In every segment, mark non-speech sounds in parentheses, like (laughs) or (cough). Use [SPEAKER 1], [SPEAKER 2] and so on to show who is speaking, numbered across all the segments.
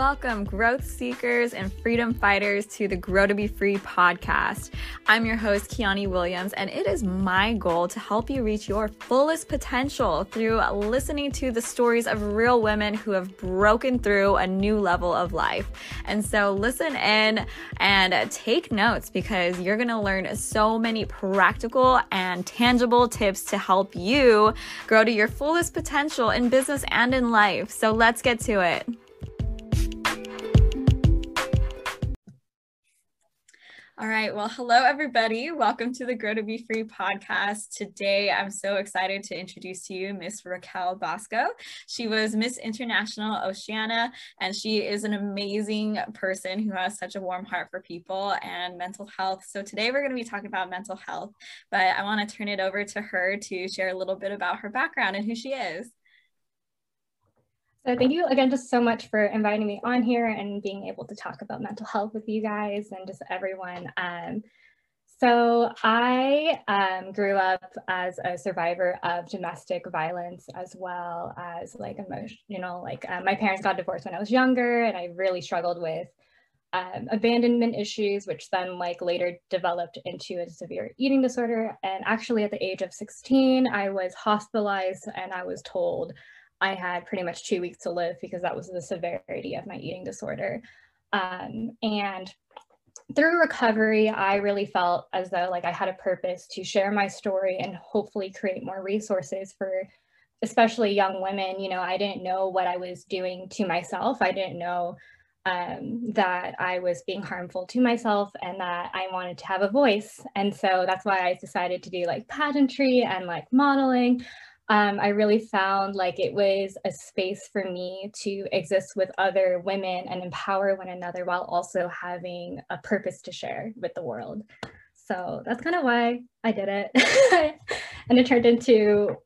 [SPEAKER 1] Welcome, growth seekers and freedom fighters, to the Grow to Be Free podcast. I'm your host, Kiani Williams, and it is my goal to help you reach your fullest potential through listening to the stories of real women who have broken through a new level of life. And so, listen in and take notes because you're going to learn so many practical and tangible tips to help you grow to your fullest potential in business and in life. So, let's get to it. All right. Well, hello, everybody. Welcome to the Grow to Be Free podcast. Today, I'm so excited to introduce to you Miss Raquel Basco. She was Miss International Oceania, and she is an amazing person who has such a warm heart for people and mental health. So, today, we're going to be talking about mental health, but I want to turn it over to her to share a little bit about her background and who she is.
[SPEAKER 2] So thank you again just so much for inviting me on here and being able to talk about mental health with you guys and just everyone. Um, so I um, grew up as a survivor of domestic violence as well as like emotion, you know, like um, my parents got divorced when I was younger and I really struggled with um, abandonment issues, which then like later developed into a severe eating disorder. And actually at the age of 16, I was hospitalized and I was told I had pretty much two weeks to live because that was the severity of my eating disorder. Um, and through recovery, I really felt as though like I had a purpose to share my story and hopefully create more resources for especially young women. You know, I didn't know what I was doing to myself. I didn't know um, that I was being harmful to myself and that I wanted to have a voice. And so that's why I decided to do like pageantry and like modeling um, I really found like it was a space for me to exist with other women and empower one another while also having a purpose to share with the world. So that's kind of why I did it. (laughs) and it turned into,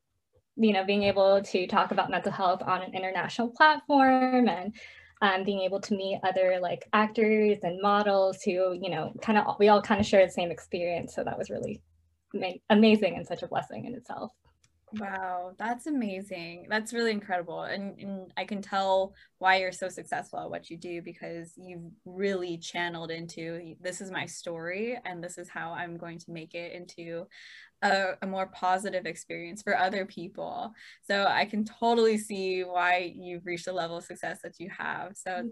[SPEAKER 2] you know, being able to talk about mental health on an international platform and um, being able to meet other like actors and models who, you know, kind of, we all kind of share the same experience. So that was really amazing and such a blessing in itself.
[SPEAKER 1] Wow, that's amazing. That's really incredible. And, and, I can tell why you're so successful at what you do because you've really channeled into this is my story and this is how I'm going to make it into a, a more positive experience for other people. So I can totally see why you've reached the level of success that you have. So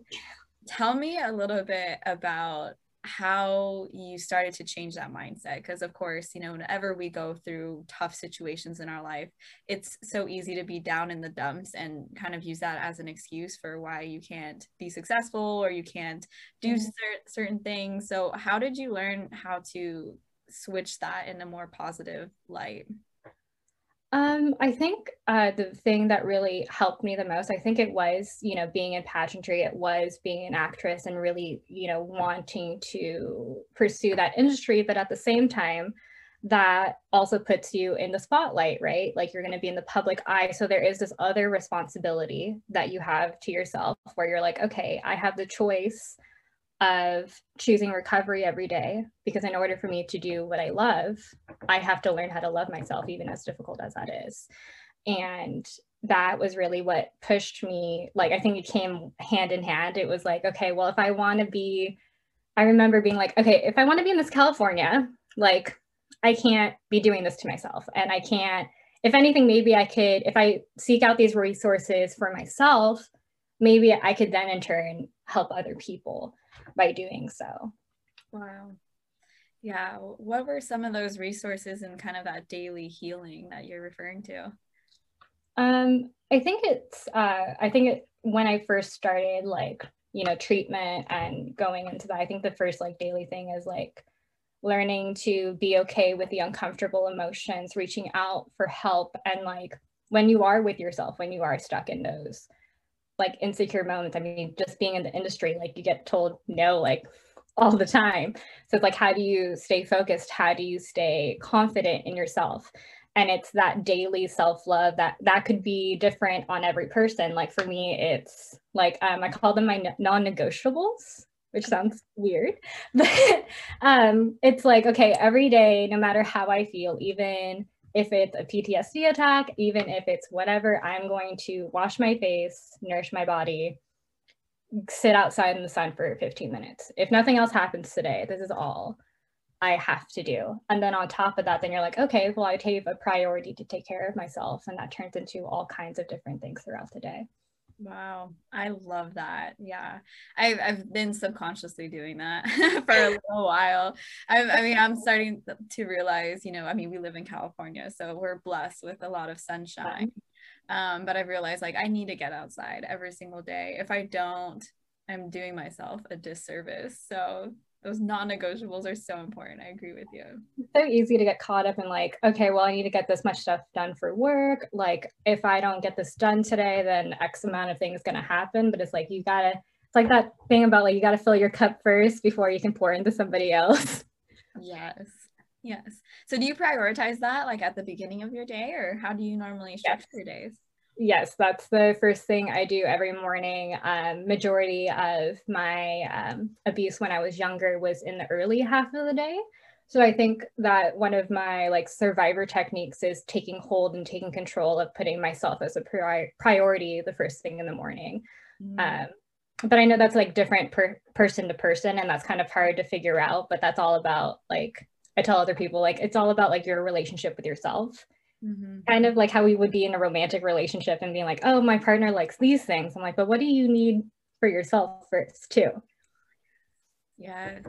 [SPEAKER 1] tell me a little bit about how you started to change that mindset because of course you know whenever we go through tough situations in our life it's so easy to be down in the dumps and kind of use that as an excuse for why you can't be successful or you can't do mm-hmm. cer- certain things so how did you learn how to switch that in a more positive light
[SPEAKER 2] um, I think uh, the thing that really helped me the most, I think it was, you know, being in pageantry, it was being an actress and really, you know, wanting to pursue that industry. But at the same time, that also puts you in the spotlight, right? Like you're going to be in the public eye. So there is this other responsibility that you have to yourself where you're like, okay, I have the choice of choosing recovery every day because in order for me to do what I love, I have to learn how to love myself, even as difficult as that is. And that was really what pushed me. Like, I think it came hand in hand. It was like, okay, well, if I want to be, I remember being like, okay, if I want to be in this California, like, I can't be doing this to myself. And I can't, if anything, maybe I could, if I seek out these resources for myself, maybe I could then in turn help other people by doing so.
[SPEAKER 1] Wow. Yeah. What were some of those resources and kind of that daily healing that you're referring to?
[SPEAKER 2] Um, I think it's, uh, I think it, when I first started like, you know, treatment and going into that, I think the first like daily thing is like learning to be okay with the uncomfortable emotions, reaching out for help. And like when you are with yourself, when you are stuck in those like insecure moments. I mean, just being in the industry, like you get told no, like all the time. So it's like, how do you stay focused? How do you stay confident in yourself? And it's that daily self-love that that could be different on every person. Like for me, it's like um, I call them my non-negotiables, which sounds weird, (laughs) but um, it's like okay, every day, no matter how I feel, even if it's a PTSD attack, even if it's whatever, I'm going to wash my face, nourish my body, sit outside in the sun for 15 minutes. If nothing else happens today, this is all I have to do. And then on top of that, then you're like, okay, well, I take a priority to take care of myself. And that turns into all kinds of different things throughout the day.
[SPEAKER 1] Wow, I love that. Yeah, I've I've been subconsciously doing that (laughs) for a (laughs) little while. I, I mean, I'm starting to realize, you know, I mean, we live in California, so we're blessed with a lot of sunshine. Um, but I've realized like I need to get outside every single day. If I don't, I'm doing myself a disservice. So those non-negotiables are so important. I agree with you.
[SPEAKER 2] It's so easy to get caught up in like okay well i need to get this much stuff done for work. Like if i don't get this done today then x amount of things going to happen. But it's like you gotta it's like that thing about like you gotta fill your cup first before you can pour into somebody else. (laughs)
[SPEAKER 1] Yes. Yes. So do you prioritize that like at the beginning of your day or how do you normally structure yes. your days
[SPEAKER 2] Yes, that's the first thing I do every morning. Um, majority of my um, abuse when I was younger was in the early half of the day. So I think that one of my like survivor techniques is taking hold and taking control of putting myself as a pri- priority the first thing in the morning. Mm. Um, but I know that's like different per person to person, and that's kind of hard to figure out. But that's all about like I tell other people like it's all about like your relationship with yourself Mm-hmm. Kind of like how we would be in a romantic relationship and being like, oh, my partner likes these things. I'm like, but what do you need for yourself first, too?
[SPEAKER 1] Yeah,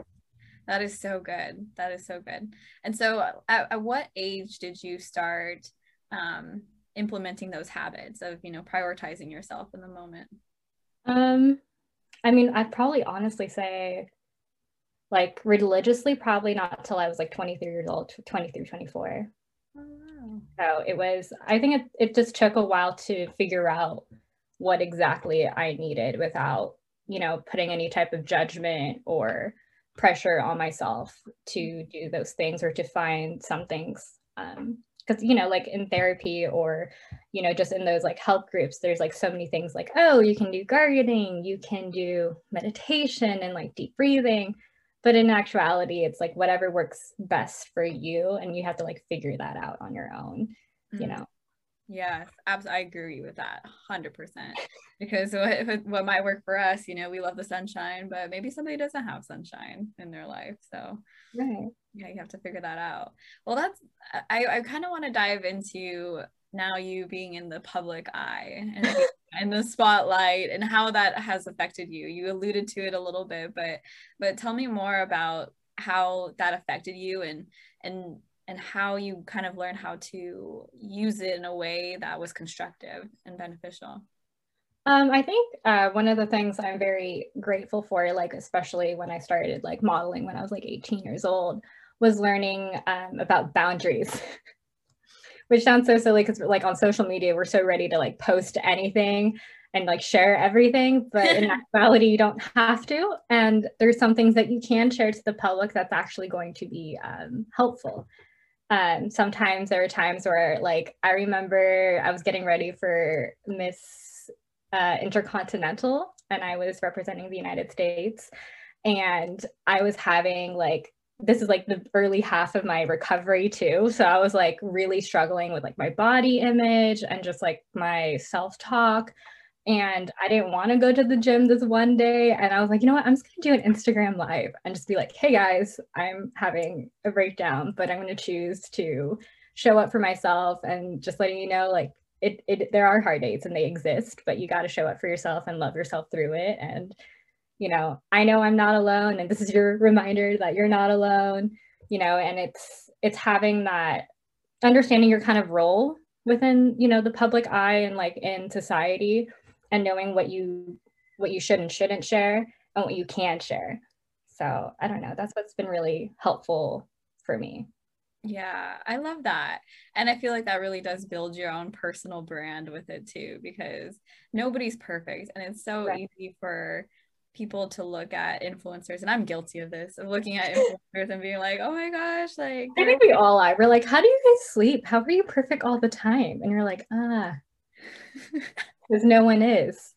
[SPEAKER 1] that is so good. That is so good. And so, at, at what age did you start um, implementing those habits of, you know, prioritizing yourself in the moment?
[SPEAKER 2] Um, I mean, I'd probably honestly say like religiously, probably not till I was like 23 years old, 23, 24. So it was, I think it, it just took a while to figure out what exactly I needed without, you know, putting any type of judgment or pressure on myself to do those things or to find some things. Um, because you know like in therapy or you know just in those like help groups there's like so many things like oh you can do gardening you can do meditation and like deep breathing but in actuality it's like whatever works best for you and you have to like figure that out on your own mm-hmm. you know?
[SPEAKER 1] Yes absolutely i agree with that 100% because what, what might work for us you know we love the sunshine but maybe somebody doesn't have sunshine in their life so
[SPEAKER 2] right.
[SPEAKER 1] yeah you have to figure that out. Well that's i, I kind of want to dive into now you being in the public eye and (laughs) in the spotlight and how that has affected you you alluded to it a little bit but but tell me more about how that affected you and and and how you kind of learned how to use it in a way that was constructive and beneficial
[SPEAKER 2] um, I think uh, one of the things I'm very grateful for, like especially when I started like modeling when I was like 18 years old, was learning um, about boundaries. (laughs) which sounds so silly because like on social media we're so ready to like post anything and like share everything but in (laughs) actuality you don't have to and there's some things that you can share to the public that's actually going to be um, helpful. Um, sometimes there are times where like i remember i was getting ready for miss uh, intercontinental and i was representing the united states and i was having like this is like the early half of my recovery too. So i was like really struggling with like my body image and just like my self-talk. And i didn't want to go to the gym this one day. And i was like you know what? I'm just going to do an instagram live and just be like hey guys i'm having a breakdown but i'm going to choose to show up for myself and just letting you know like it, it there are hard days and they exist but you got to show up for yourself and love yourself through it and you know, I know I'm not alone and this is your reminder that you're not alone, you know, and it's it's having that understanding your kind of role within, you know, the public eye and like in society and knowing what you what you should and shouldn't share and what you can share. So, I don't know, that's what's been really helpful for me.
[SPEAKER 1] Yeah, I love that. And I feel like that really does build your own personal brand with it too, because nobody's perfect. And it's so right. easy for people to look at influencers and i'm guilty of this of looking at influencers and being like oh my gosh like
[SPEAKER 2] i think we all are. We're like how do you guys sleep? How are you perfect all the time? And you're like ah (laughs) because no one is.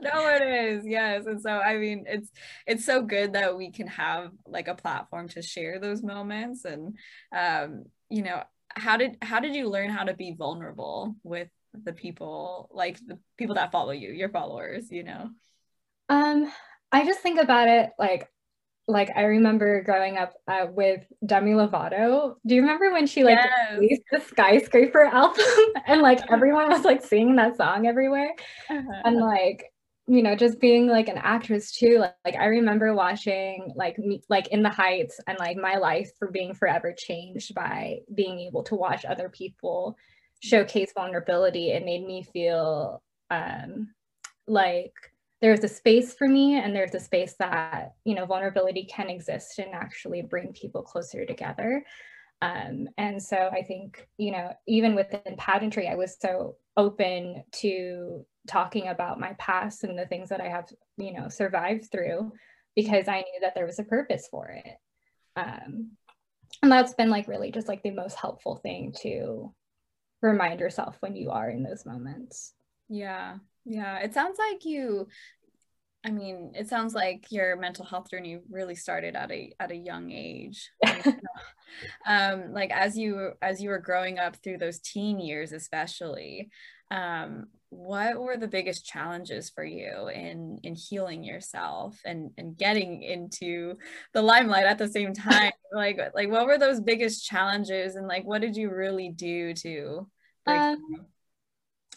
[SPEAKER 1] No one is yes. And so i mean it's it's so good that we can have like a platform to share those moments and um you know how did how did you learn how to be vulnerable with the people like the people that follow you your followers you know
[SPEAKER 2] Um, I just think about it like like I remember growing up uh, with Demi Lovato. Do you remember when she like yes. released the skyscraper (laughs) album and like everyone was like singing that song everywhere? Uh-huh. And like you know just being like an actress too like, like i remember watching like me like in the heights and like my life for being forever changed by being able to watch other people showcase vulnerability it made me feel um like there's a space for me and there's a space that you know vulnerability can exist and actually bring people closer together um, and so i think you know even within pageantry i was so open to talking about my past and the things that I have, you know, survived through because I knew that there was a purpose for it. Um, and that's been like really just like the most helpful thing to remind yourself when you are in those moments.
[SPEAKER 1] Yeah. Yeah. It sounds like you I mean, it sounds like your mental health journey really started at a at a young age. (laughs) um, like as you as you were growing up through those teen years, especially, um, what were the biggest challenges for you in in healing yourself and and getting into the limelight at the same time (laughs) like like what were those biggest challenges and like what did you really do to um,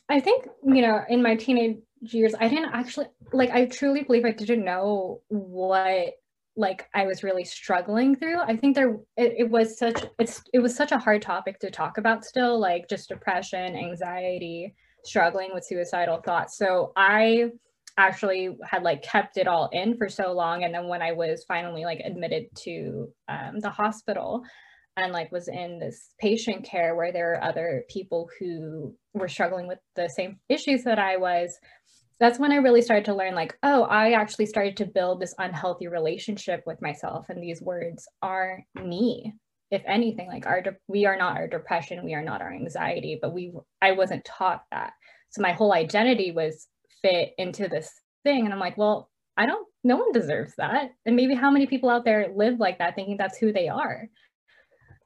[SPEAKER 2] i think you know in my teenage years i didn't actually like i truly believe i didn't know what like i was really struggling through i think there it, it was such it's it was such a hard topic to talk about still like just depression anxiety struggling with suicidal thoughts. So I actually had like kept it all in for so long. And then when I was finally like admitted to um, the hospital and like was in this patient care where there are other people who were struggling with the same issues that I was, that's when I really started to learn like, oh, I actually started to build this unhealthy relationship with myself. And these words are me. If anything like our we are not our depression we are not our anxiety but we i wasn't taught that. So my whole identity was fit into this thing and i'm like well i don't no one deserves that. And maybe how many people out there live like that thinking that's who they are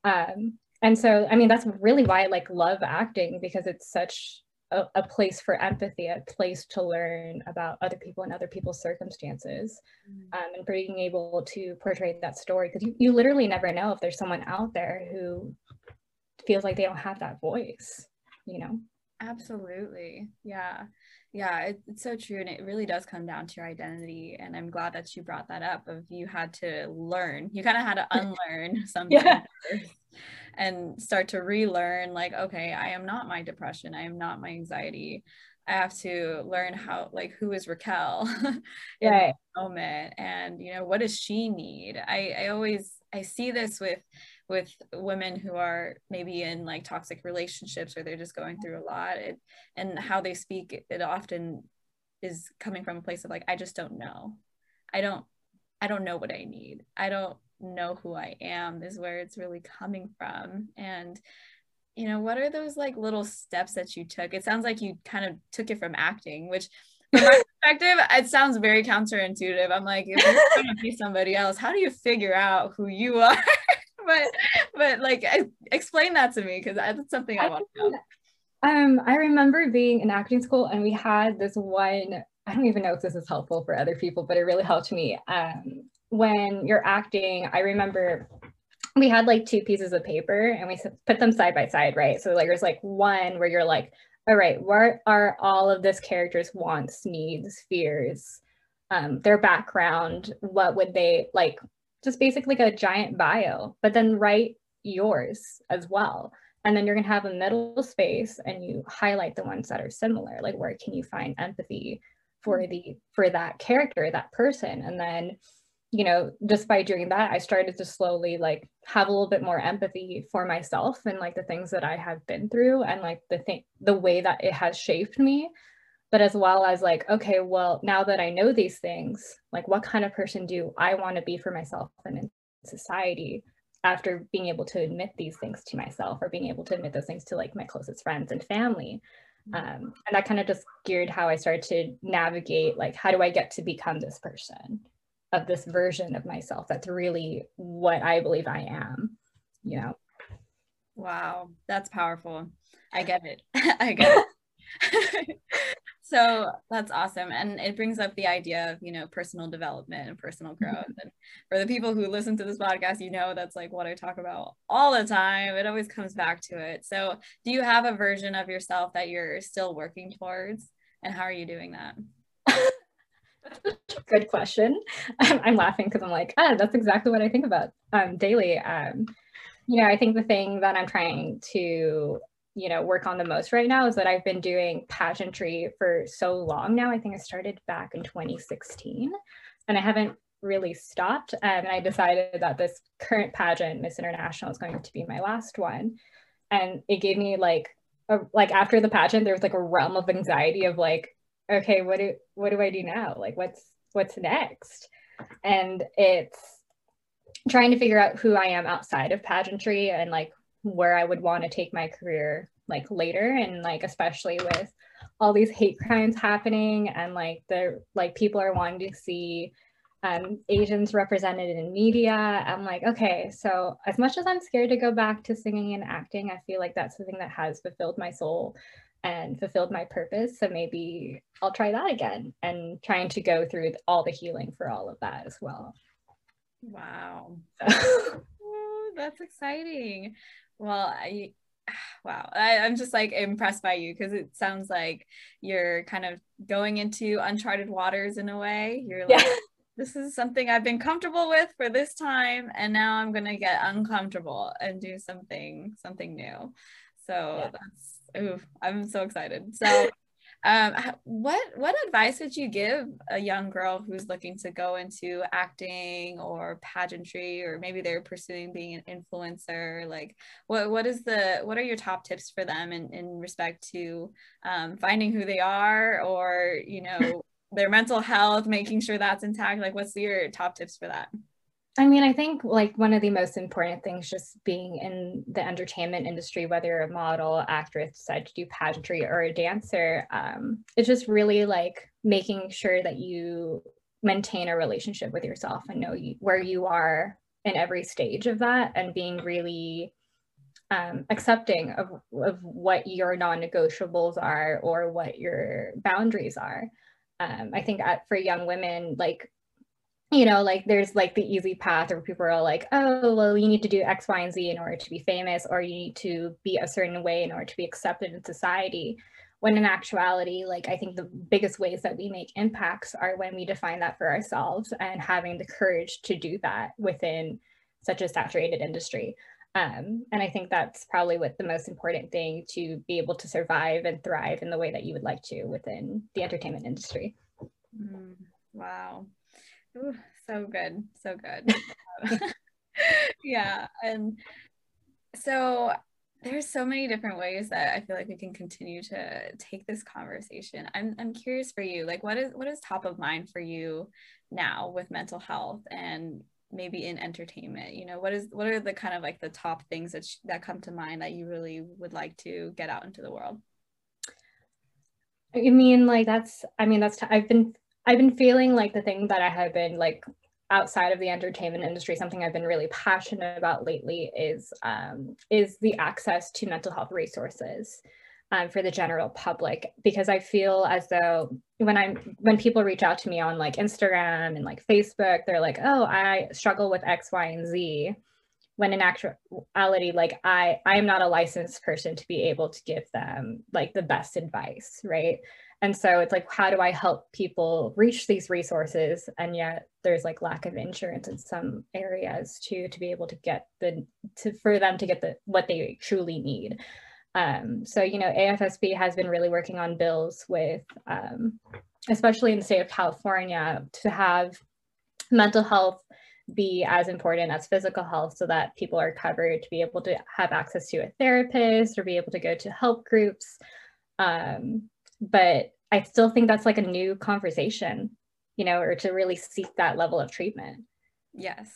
[SPEAKER 2] um and so i mean that's really why i like love acting because it's such a, a, place for empathy, a place to learn about other people and other people's circumstances, mm-hmm. um, and being able to portray that story because you, you literally never know if there's someone out there who feels like they don't have that voice, you know?
[SPEAKER 1] Absolutely. Yeah. Yeah, it, it's so true. And it really does come down to your identity. And I'm glad that you brought that up of you had to learn, you kind of had to (laughs) unlearn something. Yeah and start to relearn like okay i am not my depression i am not my anxiety i have to learn how like who is raquel (laughs) in right. moment and you know what does she need i i always i see this with with women who are maybe in like toxic relationships or they're just going through a lot it, and how they speak it often is coming from a place of like i just don't know i don't i don't know what i need i don't know who I am is where it's really coming from. And, you know, what are those like little steps that you took? It sounds like you kind of took it from acting, which from my (laughs) perspective, it sounds very counterintuitive. I'm like, if you're going to be somebody else, how do you figure out who you are? But, but like, explain that to me because that's something I, I want to know.
[SPEAKER 2] Um, I remember being in acting school and we had this one I don't even know if this is helpful for other people, but it really helped me. Um, when you're acting, I remember we had like two pieces of paper and we put them side by side, right? So like there's like one where you're like, all right, what are all of this character's wants, needs, fears, um, their background? What would they like? Just basically like a giant bio, but then write yours as well. And then you're gonna have a middle space and you highlight the ones that are similar. Like where can you find empathy for the for that character, that person? And then you know, just by doing that, I started to slowly like have a little bit more empathy for myself and like the things that I have been through and like the thing, the way that it has shaped me. But as well as like, okay, well, now that I know these things, like what kind of person do I want to be for myself and in society after being able to admit these things to myself or being able to admit those things to like my closest friends and family. Mm-hmm. Um, and that kind of just geared how I started to navigate like, how do I get to become this person? of this version of myself that's really what I believe I am, you know.
[SPEAKER 1] Wow, that's powerful. I get it. (laughs) I get (laughs) it. (laughs) so that's awesome. And it brings up the idea of you know personal development and personal growth. Mm-hmm. and for the people who listen to this podcast you know that's like what i talk about all the time. It always comes back to it. So do you have a version of yourself that you're still working towards? And how are you doing that? (laughs)
[SPEAKER 2] Good question. I'm laughing because i'm like ah, that's exactly what i think about um, daily. Um, you know i think the thing that i'm trying to you know work on the most right now is that I've been doing pageantry for so long now. I think I started back in 2016 and I haven't really stopped. And I decided that this current pageant, Miss International, is going to be my last one. And it gave me like a, like after the pageant, there was like a realm of anxiety of like, okay, what do what do I do now? Like what's what's next? And it's trying to figure out who I am outside of pageantry and like where I would want to take my career like later and like especially with all these hate crimes happening and like the like people are wanting to see um, Asians represented in media. I'm like, okay, so as much as I'm scared to go back to singing and acting, I feel like that's something that has fulfilled my soul and fulfilled my purpose. So maybe I'll try that again and trying to go through all the healing for all of that as well.
[SPEAKER 1] Wow. (laughs) Ooh, that's exciting. Well, I (sighs) wow, I, am just like impressed by you because it sounds like you're kind of going into uncharted waters in a way. You're like, yeah. this is something I've been comfortable with for this time, and now I'm gonna get uncomfortable and do something something new. So yeah. that's ooh, I'm so excited. So (laughs) um, what what advice would you give a young girl who's looking to go into acting or pageantry, or maybe they're pursuing being an influencer? Like, what what is the what are your top tips for them in in respect to um, finding who they are, or you know (laughs) their mental health, making sure that's intact? Like, what's your top tips for that?
[SPEAKER 2] I mean, I think like one of the most important things just being in the entertainment industry, whether you're a model, actress, decide to do pageantry or a dancer, um, it's just really like making sure that you maintain a relationship with yourself and know you, where you are in every stage of that and being really um, accepting of, of what your non-negotiables are or what your boundaries are. Um, I think at, for young women, like you know, like there's like the easy path where people are like, oh, well, you need to do X, Y, and Z in order to be famous, or you need to be a certain way in order to be accepted in society. When in actuality, like I think the biggest ways that we make impacts are when we define that for ourselves and having the courage to do that within such a saturated industry. Um, and I think that's probably what the most important thing to be able to survive and thrive in the way that you would like to within the entertainment industry.
[SPEAKER 1] Mm, wow. Ooh, so good. So good. (laughs) (laughs) yeah. And so there's so many different ways that I feel like we can continue to take this conversation. I'm I'm curious for you, like what is what is top of mind for you now with mental health and maybe in entertainment? You know, what is what are the kind of like the top things that sh- that come to mind that you really would like to get out into the world?
[SPEAKER 2] I mean, like that's I mean that's t- I've been I've been feeling like the thing that I have been like outside of the entertainment industry, something I've been really passionate about lately is um, is the access to mental health resources um, for the general public. Because I feel as though when I'm when people reach out to me on like Instagram and like Facebook, they're like, "Oh, I struggle with X, Y, and Z." When in actuality, like I I am not a licensed person to be able to give them like the best advice, right? And so it's like how do i help people reach these resources? And yet there's like lack of insurance in some areas too to be able to get the to for them to get the what they truly need. Um, so you know afsp has been really working on bills with um, especially in the state of california to have mental health be as important as physical health so that people are covered to be able to have access to a therapist or be able to go to help groups. Um, but I still think that's like a new conversation, you know, or to really seek that level of treatment.
[SPEAKER 1] Yes,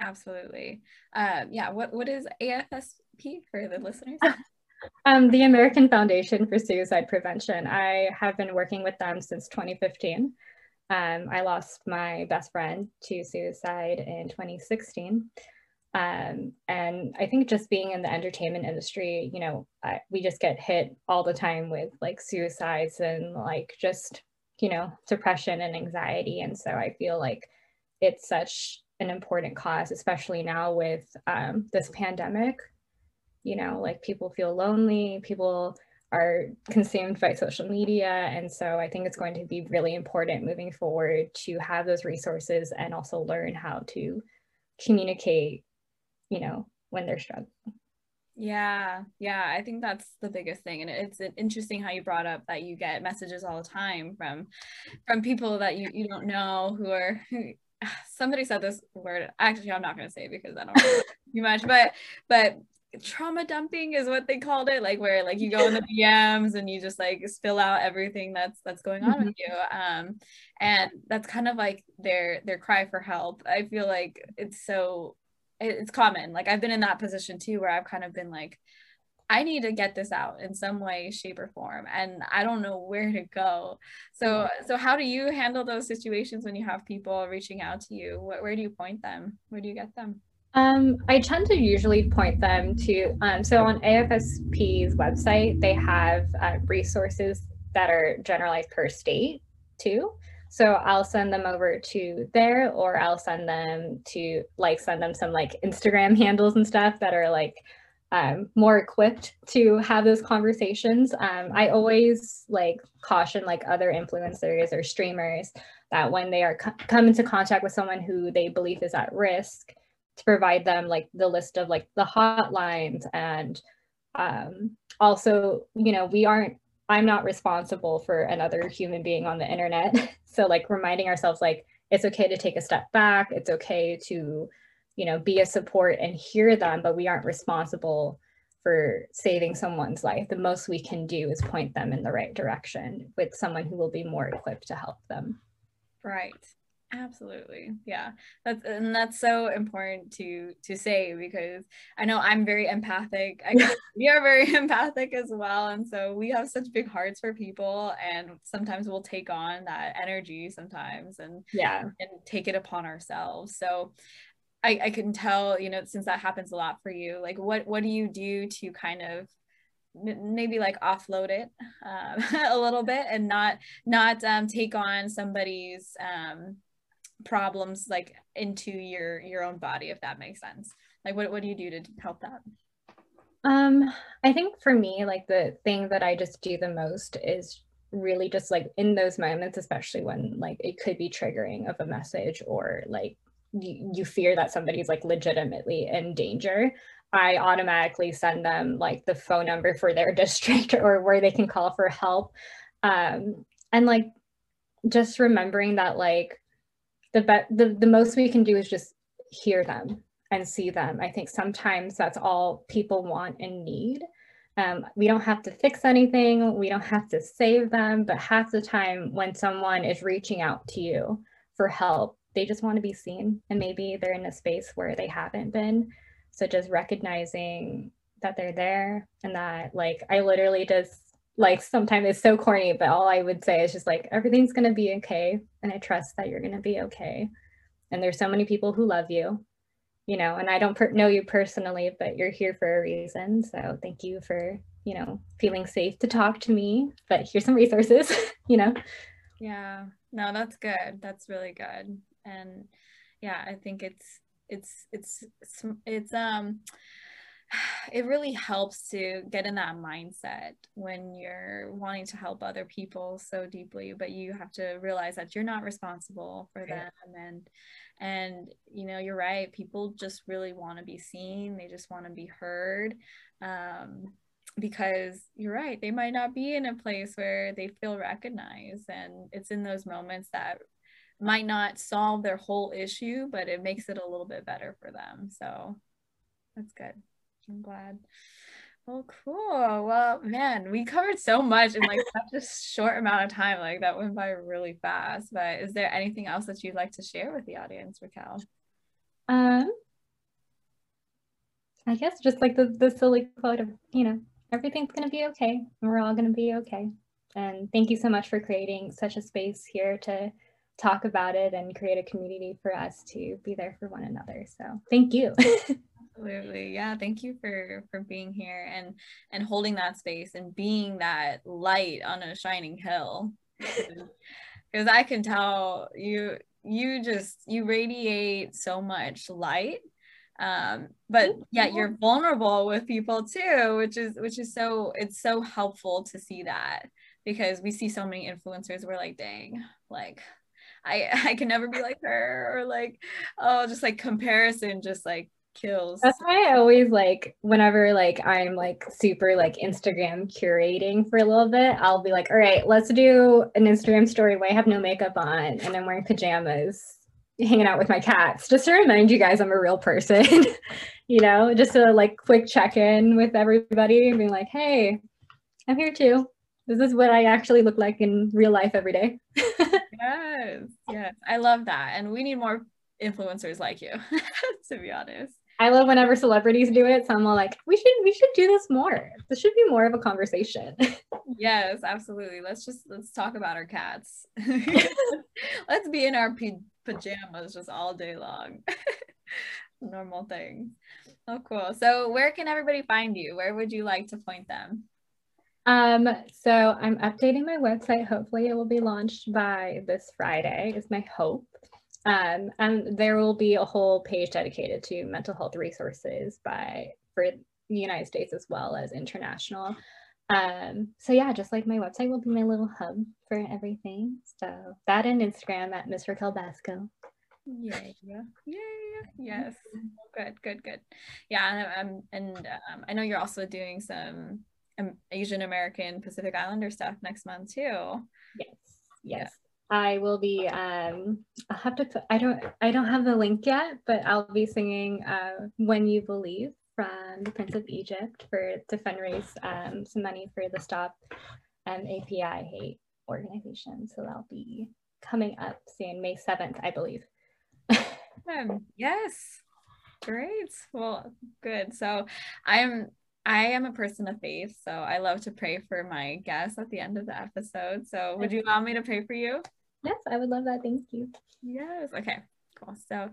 [SPEAKER 1] absolutely. Um, yeah. What what is AFSP for the listeners? (laughs)
[SPEAKER 2] um, the American Foundation for Suicide Prevention. I have been working with them since 2015. Um, I lost my best friend to suicide in 2016. Um, and I think just being in the entertainment industry, you know, I, we just get hit all the time with like suicides and like just, you know, depression and anxiety. And so I feel like it's such an important cause, especially now with um, this pandemic. You know, like people feel lonely, people are consumed by social media. And so I think it's going to be really important moving forward to have those resources and also learn how to communicate you know, when they're struggling.
[SPEAKER 1] Yeah, yeah, I think that's the biggest thing, and it's interesting how you brought up that you get messages all the time from from people that you you don't know who are. (sighs) somebody said this word. Actually, I'm not going to say because I don't know (laughs) too much, but but trauma dumping is what they called it like where like you go in the (laughs) DMs and you just like spill out everything that's that's going on mm-hmm. with you um and that's kind of like their their cry for help I feel like it's so it's common. Like I've been in that position too, where I've kind of been like, I need to get this out in some way, shape, or form, and I don't know where to go. So, so how do you handle those situations when you have people reaching out to you? Where, where do you point them? Where do you get them?
[SPEAKER 2] Um, I tend to usually point them to, um, so on AFSP's website, they have uh, resources that are generalized per state too. So I'll send them over to there or I'll send them to like send them some like Instagram (laughs) handles and stuff that are like um, more equipped to have those conversations. Um, I always like caution like other influencers or streamers that when they are co- come into contact with someone who they believe is at risk to provide them like the list of like the hotlines and um, also you know we aren't I'm not responsible for another human being on the internet. (laughs) so like reminding ourselves like it's okay to take a step back. It's okay to, you know, be a support and hear them, but we aren't responsible for saving someone's life. The most we can do is point them in the right direction with someone who will be more equipped to help them.
[SPEAKER 1] Right. Absolutely. Yeah. That's and that's so important to to say because I know I'm very empathic. I (laughs) we are very (laughs) empathic as well. And so we have such big hearts for people and sometimes we'll take on that energy sometimes and
[SPEAKER 2] yeah
[SPEAKER 1] and take it upon ourselves. So I, I can tell, you know, since that happens a lot for you, like what what do you do to kind of maybe like offload it um, (laughs) a little bit and not not um, take on somebody's um, problems like into your your own body if that makes sense. Like what, what do you do to help that?
[SPEAKER 2] Um i think for me like the thing that i just do the most is really just like in those moments especially when like it could be triggering of a message or like you, you fear that somebody's like legitimately in danger i automatically send them like the phone number for their (laughs) district or where they can call for help. Um and like just remembering that like the, be- the the most we can do is just hear them and see them. I think sometimes that's all people want and need. Um, we don't have to fix anything, we don't have to save them, but half the time when someone is reaching out to you for help, they just want to be seen and maybe they're in a space where they haven't been. So just recognizing that they're there and that like I literally just like sometimes it's so corny, but all I would say is just like everything's gonna be okay, and I trust that you're gonna be okay. And there's so many people who love you, you know. And I don't per- know you personally, but you're here for a reason. So thank you for you know feeling safe to talk to me. But here's some resources, (laughs) you know.
[SPEAKER 1] Yeah, no, that's good. That's really good. And yeah, I think it's it's it's it's, it's um it really helps to get in that mindset when you're wanting to help other people so deeply but you have to realize that you're not responsible for them and and you know you're right people just really want to be seen they just want to be heard um, because you're right they might not be in a place where they feel recognized and it's in those moments that might not solve their whole issue but it makes it a little bit better for them so that's good I'm glad. Well, cool. Well, man, we covered so much in like such a short amount of time. Like that went by really fast. But is there anything else that you'd like to share with the audience, Raquel?
[SPEAKER 2] Um, I guess just like the the silly quote of you know everything's gonna be okay, we're all gonna be okay. And thank you so much for creating such a space here to talk about it and create a community for us to be there for one another. So thank you. (laughs)
[SPEAKER 1] Absolutely. Yeah. Thank you for for being here and and holding that space and being that light on a shining hill. (laughs) Because I can tell you you just you radiate so much light um but yet you're vulnerable with people too which is which is so it's so helpful to see that because we see so many influencers we're like dang like i (laughs) i can never be like her or like oh just like comparison just like kills
[SPEAKER 2] that's why i always like whenever like i'm like super like instagram curating for a little bit i'll be like all right let's do an instagram story where i have no makeup on and i'm wearing pajamas hanging out with my cats just to remind you guys I'm a real person, (laughs) you know, just a like quick check in with everybody and being like, hey, I'm here too. This is what I actually look like in real life every day. (laughs)
[SPEAKER 1] yes, yes. I love that. And we need more influencers like you, (laughs) to be honest.
[SPEAKER 2] I love whenever celebrities do it. So I'm all like, we should we should do this more. This should be more of a conversation. (laughs)
[SPEAKER 1] yes, absolutely. Let's just let's talk about our cats. (laughs) (laughs) let's be in our p- pajamas just all day long. Normal thing. Oh, cool. So, where can everybody find you? Where would you like to point them?
[SPEAKER 2] Um, so I'm updating my website. Hopefully, it will be launched by this Friday. Is my hope. Um, and there will be a whole page dedicated to mental health resources by for the United States as well as international. Um, so yeah, just like my website will be my little hub for everything. So that and Instagram at Miss Raquel Basco.
[SPEAKER 1] Yeah, yeah, yeah, yes. Good, good, good. Yeah, um, and um, I know you're also doing some um, Asian American Pacific Islander stuff next month too.
[SPEAKER 2] Yes, yes. I will be. Um, I'll have to. Put, I don't. I don't have the link yet, but I'll be singing uh, "When You Believe" from the Prince of Egypt for to fundraise um, some money for the Stop um, API Hate organization. So that'll be coming up soon, May 7th, I believe.
[SPEAKER 1] um, yes. Great. Well, good. So I'm I am a person of faith, so I love to pray for my guests at the end of the episode. So would you allow me to pray for you?
[SPEAKER 2] Yes, I would love that. Thank you.
[SPEAKER 1] Yes. Okay. Cool. So,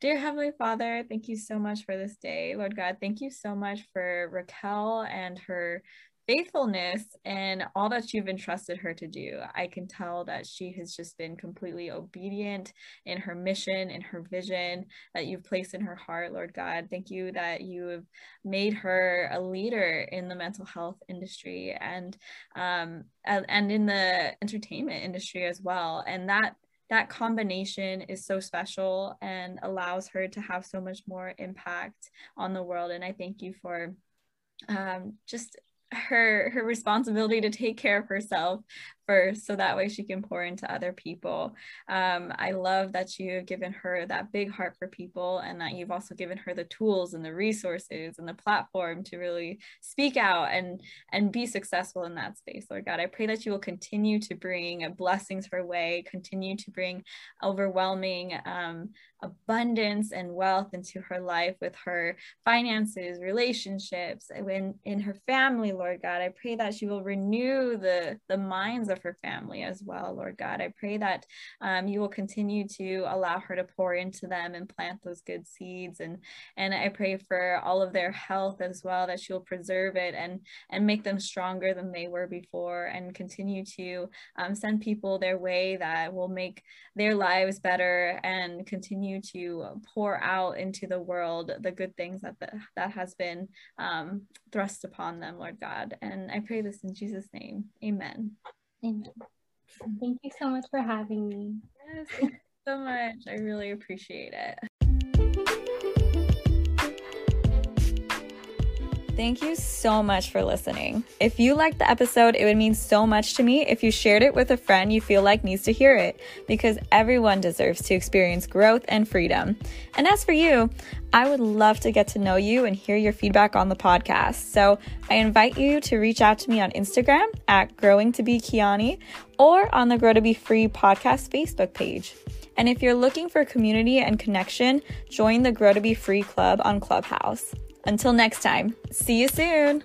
[SPEAKER 1] dear Heavenly Father, thank you so much for this day. Lord God, thank you so much for Raquel and her faithfulness and all that you've entrusted her to do. I can tell that she has just been completely obedient in her mission, and her vision that you've placed in her heart, Lord God. Thank you that you have made her a leader in the mental health industry and um, and in the entertainment industry as well. And that that combination is so special and allows her to have so much more impact on the world. And I thank you for um, just her her responsibility to take care of herself first so that way she can pour into other people. Um, i love that you have given her that big heart for people and that you've also given her the tools and the resources and the platform to really speak out and and be successful in that space lord god. I pray that you will continue to bring blessings her way continue to bring overwhelming um, abundance and wealth into her life with her finances, relationships, in, in her family, Lord God. I pray that she will renew the, the minds of her family as well, Lord God. I pray that um, you will continue to allow her to pour into them and plant those good seeds. And, and I pray for all of their health as well, that she will preserve it and, and make them stronger than they were before and continue to um, send people their way that will make their lives better and continue continue to pour out into the world the good things that the, that has been um, thrust upon them, Lord God. And I pray this in Jesus' name. Amen.
[SPEAKER 2] Amen. Thank you so much for having me.
[SPEAKER 1] Yes, thank you so much. I really appreciate it. Thank you so much for listening. If you liked the episode, it would mean so much to me if you shared it with a friend you feel like needs to hear it, because everyone deserves to experience growth and freedom. And as for you, I would love to get to know you and hear your feedback on the podcast. So I invite you to reach out to me on Instagram at Growing to Be Kiani or on the Grow to Be Free podcast Facebook page. And if you're looking for community and connection, join the Grow to Be Free Club on Clubhouse. Until next time, see you soon.